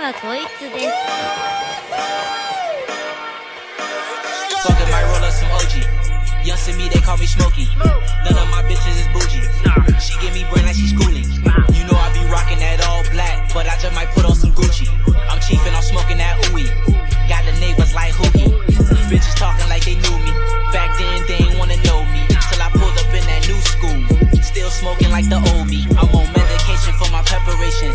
はこいつです Fuck it, might roll up some OG. Young to me, they call me Smokey. None of my bitches is bougie. She give me brain like she schooling. You know I be rocking that all black, but I just might put on some Gucci. I'm chief and I'm smoking that ooey. Got the neighbors like hooky. Bitches talking like they knew me. Back then they ain't wanna know me. Till I pulled up in that new school. Still smoking like the old me. I'm on medication for my preparation.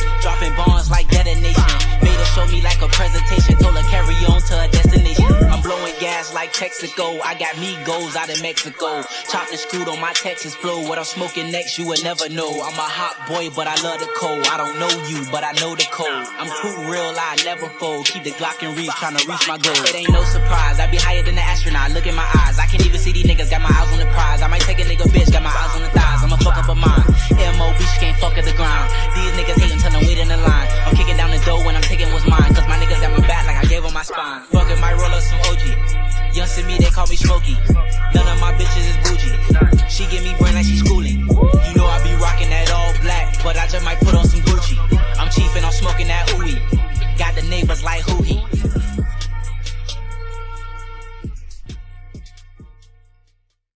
Like Texaco. I got me goals out of Mexico. Chopped and screwed on my Texas flow. What I'm smoking next, you would never know. I'm a hot boy, but I love the cold. I don't know you, but I know the code. I'm too real, I never fold. Keep the Glock and reach, trying to reach my goal. It ain't no surprise. I be higher than the astronaut. Look in my eyes. I can't Me, they call me Smokey. None of my bitches is bougie. She